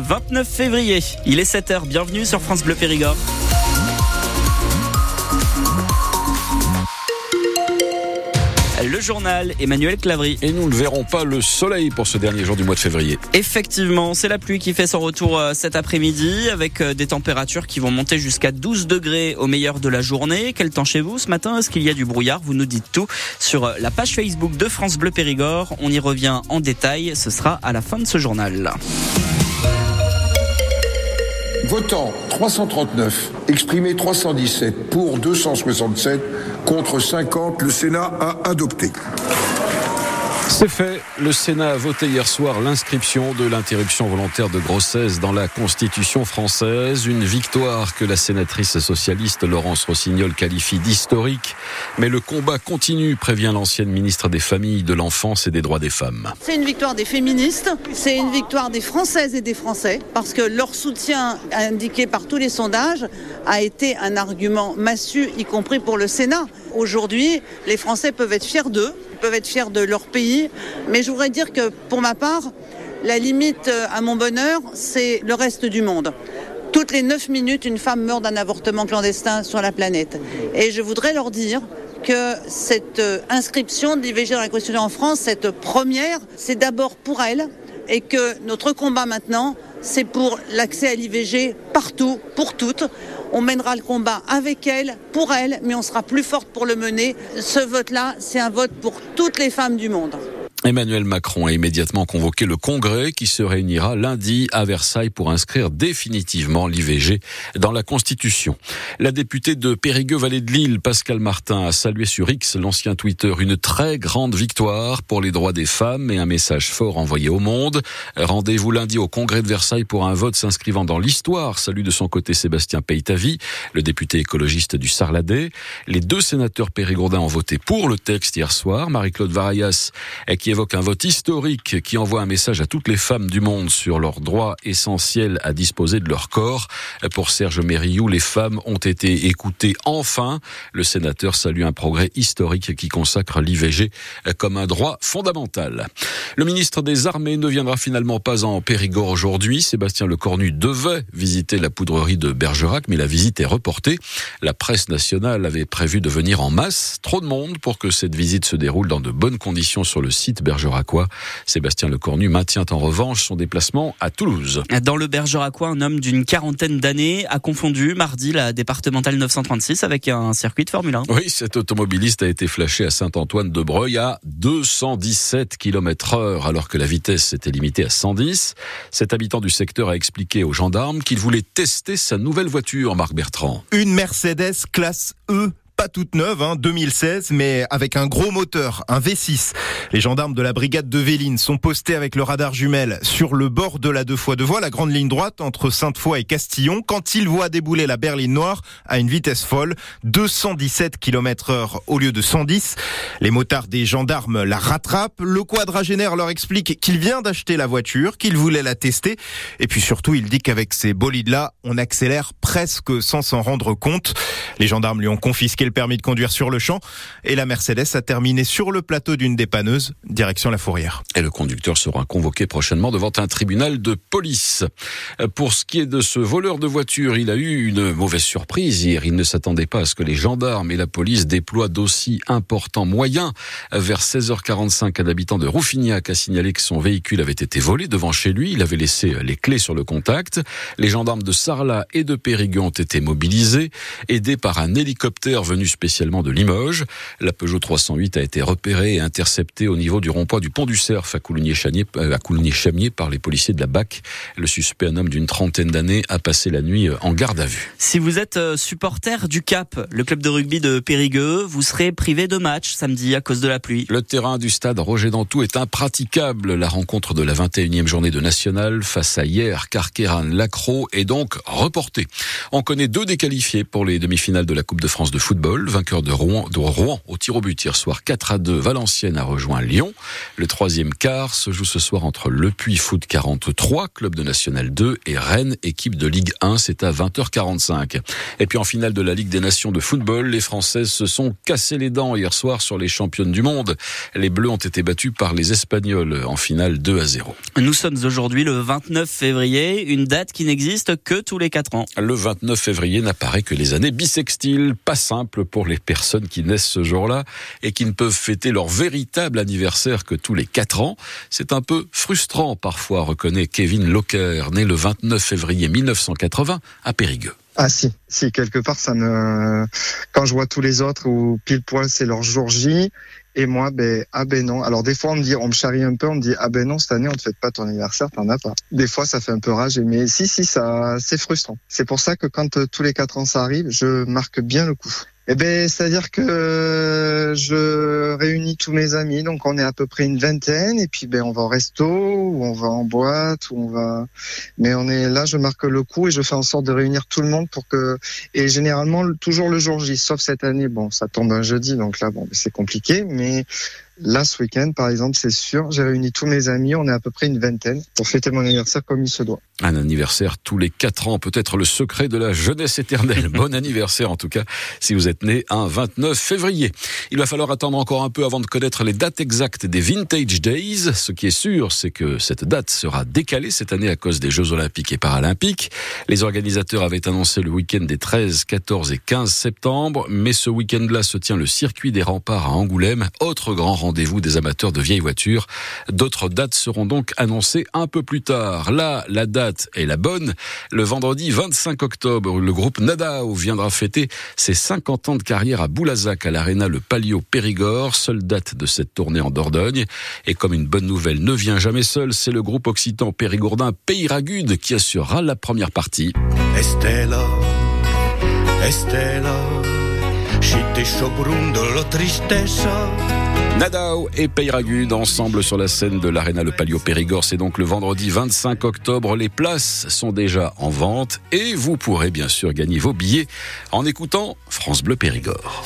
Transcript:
29 février. Il est 7h, bienvenue sur France Bleu Périgord. Le journal Emmanuel Clavry. Et nous ne verrons pas le soleil pour ce dernier jour du mois de février. Effectivement, c'est la pluie qui fait son retour euh, cet après-midi avec euh, des températures qui vont monter jusqu'à 12 degrés au meilleur de la journée. Quel temps chez vous ce matin? Est-ce qu'il y a du brouillard? Vous nous dites tout sur euh, la page Facebook de France Bleu Périgord. On y revient en détail. Ce sera à la fin de ce journal. Votant 339, exprimé 317, pour 267, contre 50, le Sénat a adopté. C'est fait. Le Sénat a voté hier soir l'inscription de l'interruption volontaire de grossesse dans la Constitution française. Une victoire que la sénatrice socialiste Laurence Rossignol qualifie d'historique. Mais le combat continue, prévient l'ancienne ministre des Familles, de l'Enfance et des Droits des Femmes. C'est une victoire des féministes, c'est une victoire des Françaises et des Français, parce que leur soutien indiqué par tous les sondages a été un argument massu, y compris pour le Sénat. Aujourd'hui, les Français peuvent être fiers d'eux peuvent être fiers de leur pays. Mais je voudrais dire que pour ma part, la limite euh, à mon bonheur, c'est le reste du monde. Toutes les 9 minutes, une femme meurt d'un avortement clandestin sur la planète. Et je voudrais leur dire que cette euh, inscription de l'IVG dans la Constitution en France, cette première, c'est d'abord pour elle et que notre combat maintenant, c'est pour l'accès à l'IVG partout, pour toutes. On mènera le combat avec elle, pour elle, mais on sera plus forte pour le mener. Ce vote-là, c'est un vote pour toutes les femmes du monde. Emmanuel Macron a immédiatement convoqué le Congrès qui se réunira lundi à Versailles pour inscrire définitivement l'IVG dans la Constitution. La députée de Périgueux-Vallée de Lille, Pascal Martin, a salué sur X, l'ancien Twitter, une très grande victoire pour les droits des femmes et un message fort envoyé au monde. Rendez-vous lundi au Congrès de Versailles pour un vote s'inscrivant dans l'histoire. Salut de son côté Sébastien Peytavi, le député écologiste du Sarladais. Les deux sénateurs périgourdins ont voté pour le texte hier soir. Marie-Claude Varayas, évoque un vote historique qui envoie un message à toutes les femmes du monde sur leur droit essentiel à disposer de leur corps. Pour Serge Mériou, les femmes ont été écoutées enfin. Le sénateur salue un progrès historique qui consacre l'IVG comme un droit fondamental. Le ministre des Armées ne viendra finalement pas en Périgord aujourd'hui. Sébastien Lecornu devait visiter la poudrerie de Bergerac, mais la visite est reportée. La presse nationale avait prévu de venir en masse. Trop de monde pour que cette visite se déroule dans de bonnes conditions sur le site bergeracois. Sébastien Lecornu maintient en revanche son déplacement à Toulouse. Dans le bergeracois, un homme d'une quarantaine d'années a confondu mardi la départementale 936 avec un circuit de Formule 1. Oui, cet automobiliste a été flashé à Saint-Antoine-de-Breuil à 217 km heure alors que la vitesse était limitée à 110. Cet habitant du secteur a expliqué aux gendarmes qu'il voulait tester sa nouvelle voiture, Marc Bertrand. Une Mercedes classe E pas toute neuve, hein, 2016, mais avec un gros moteur, un V6. Les gendarmes de la brigade de Véline sont postés avec le radar jumelle sur le bord de la deux fois deux voies, la grande ligne droite entre Sainte-Foy et Castillon, quand ils voient débouler la berline noire à une vitesse folle, 217 km heure au lieu de 110. Les motards des gendarmes la rattrapent. Le quadragénaire leur explique qu'il vient d'acheter la voiture, qu'il voulait la tester. Et puis surtout, il dit qu'avec ces bolides-là, on accélère presque sans s'en rendre compte. Les gendarmes lui ont confisqué le permis de conduire sur le champ et la Mercedes a terminé sur le plateau d'une dépanneuse, direction la Fourrière. Et le conducteur sera convoqué prochainement devant un tribunal de police. Pour ce qui est de ce voleur de voiture, il a eu une mauvaise surprise hier. Il ne s'attendait pas à ce que les gendarmes et la police déploient d'aussi importants moyens. Vers 16h45, un habitant de Rouffignac a signalé que son véhicule avait été volé devant chez lui. Il avait laissé les clés sur le contact. Les gendarmes de Sarlat et de Périgueux ont été mobilisés, aidés par un hélicoptère venu spécialement de Limoges. La Peugeot 308 a été repérée et interceptée au niveau du rond-point du pont du Cerf à Coulonier-Chamier par les policiers de la BAC. Le suspect, un homme d'une trentaine d'années, a passé la nuit en garde à vue. Si vous êtes euh, supporter du Cap, le club de rugby de Périgueux, vous serez privé de match samedi à cause de la pluie. Le terrain du stade Roger Dantou est impraticable. La rencontre de la 21e journée de National face à hier Carqueran-Lacro est donc reportée. On connaît deux déqualifiés pour les demi-finales de la Coupe de France de football. Vainqueur de Rouen, de Rouen au tir au but hier soir 4 à 2. Valenciennes a rejoint Lyon. Le troisième quart se joue ce soir entre Le Puy Foot 43, club de National 2, et Rennes, équipe de Ligue 1. C'est à 20h45. Et puis en finale de la Ligue des Nations de football, les Françaises se sont cassées les dents hier soir sur les championnes du monde. Les Bleus ont été battus par les Espagnols en finale 2 à 0. Nous sommes aujourd'hui le 29 février, une date qui n'existe que tous les 4 ans. Le 29 février n'apparaît que les années bissextiles, pas pour les personnes qui naissent ce jour-là et qui ne peuvent fêter leur véritable anniversaire que tous les 4 ans. C'est un peu frustrant parfois, reconnaît Kevin Locker, né le 29 février 1980 à Périgueux. Ah si, si quelque part ça me quand je vois tous les autres où pile poil c'est leur jour J et moi ben ah ben non. Alors des fois on me dit on me charrie un peu, on me dit ah ben non cette année on ne fête pas ton anniversaire, t'en as pas. Des fois ça fait un peu rage mais si si ça c'est frustrant. C'est pour ça que quand euh, tous les quatre ans ça arrive, je marque bien le coup. Eh ben, c'est-à-dire que je réunis tous mes amis, donc on est à peu près une vingtaine, et puis ben on va au resto, ou on va en boîte, ou on va. Mais on est là, je marque le coup et je fais en sorte de réunir tout le monde pour que. Et généralement toujours le jour J, sauf cette année, bon, ça tombe un jeudi, donc là bon, c'est compliqué, mais Là, ce week-end, par exemple, c'est sûr, j'ai réuni tous mes amis, on est à peu près une vingtaine, pour fêter mon anniversaire comme il se doit. Un anniversaire tous les quatre ans, peut-être le secret de la jeunesse éternelle. bon anniversaire en tout cas, si vous êtes né un 29 février. Il va falloir attendre encore un peu avant de connaître les dates exactes des Vintage Days. Ce qui est sûr, c'est que cette date sera décalée cette année à cause des Jeux Olympiques et Paralympiques. Les organisateurs avaient annoncé le week-end des 13, 14 et 15 septembre, mais ce week-end-là se tient le circuit des remparts à Angoulême, autre grand rendez rendez-vous des amateurs de vieilles voitures. D'autres dates seront donc annoncées un peu plus tard. Là, la date est la bonne. Le vendredi 25 octobre, le groupe Nadao viendra fêter ses 50 ans de carrière à Boulazac, à l'Arena Le Palio Périgord, seule date de cette tournée en Dordogne. Et comme une bonne nouvelle ne vient jamais seule, c'est le groupe occitan périgourdin Peyragude qui assurera la première partie. Estella, Estella, Nadao et Peyragude ensemble sur la scène de l'Arena Le Palio Périgord. C'est donc le vendredi 25 octobre. Les places sont déjà en vente et vous pourrez bien sûr gagner vos billets en écoutant France Bleu Périgord.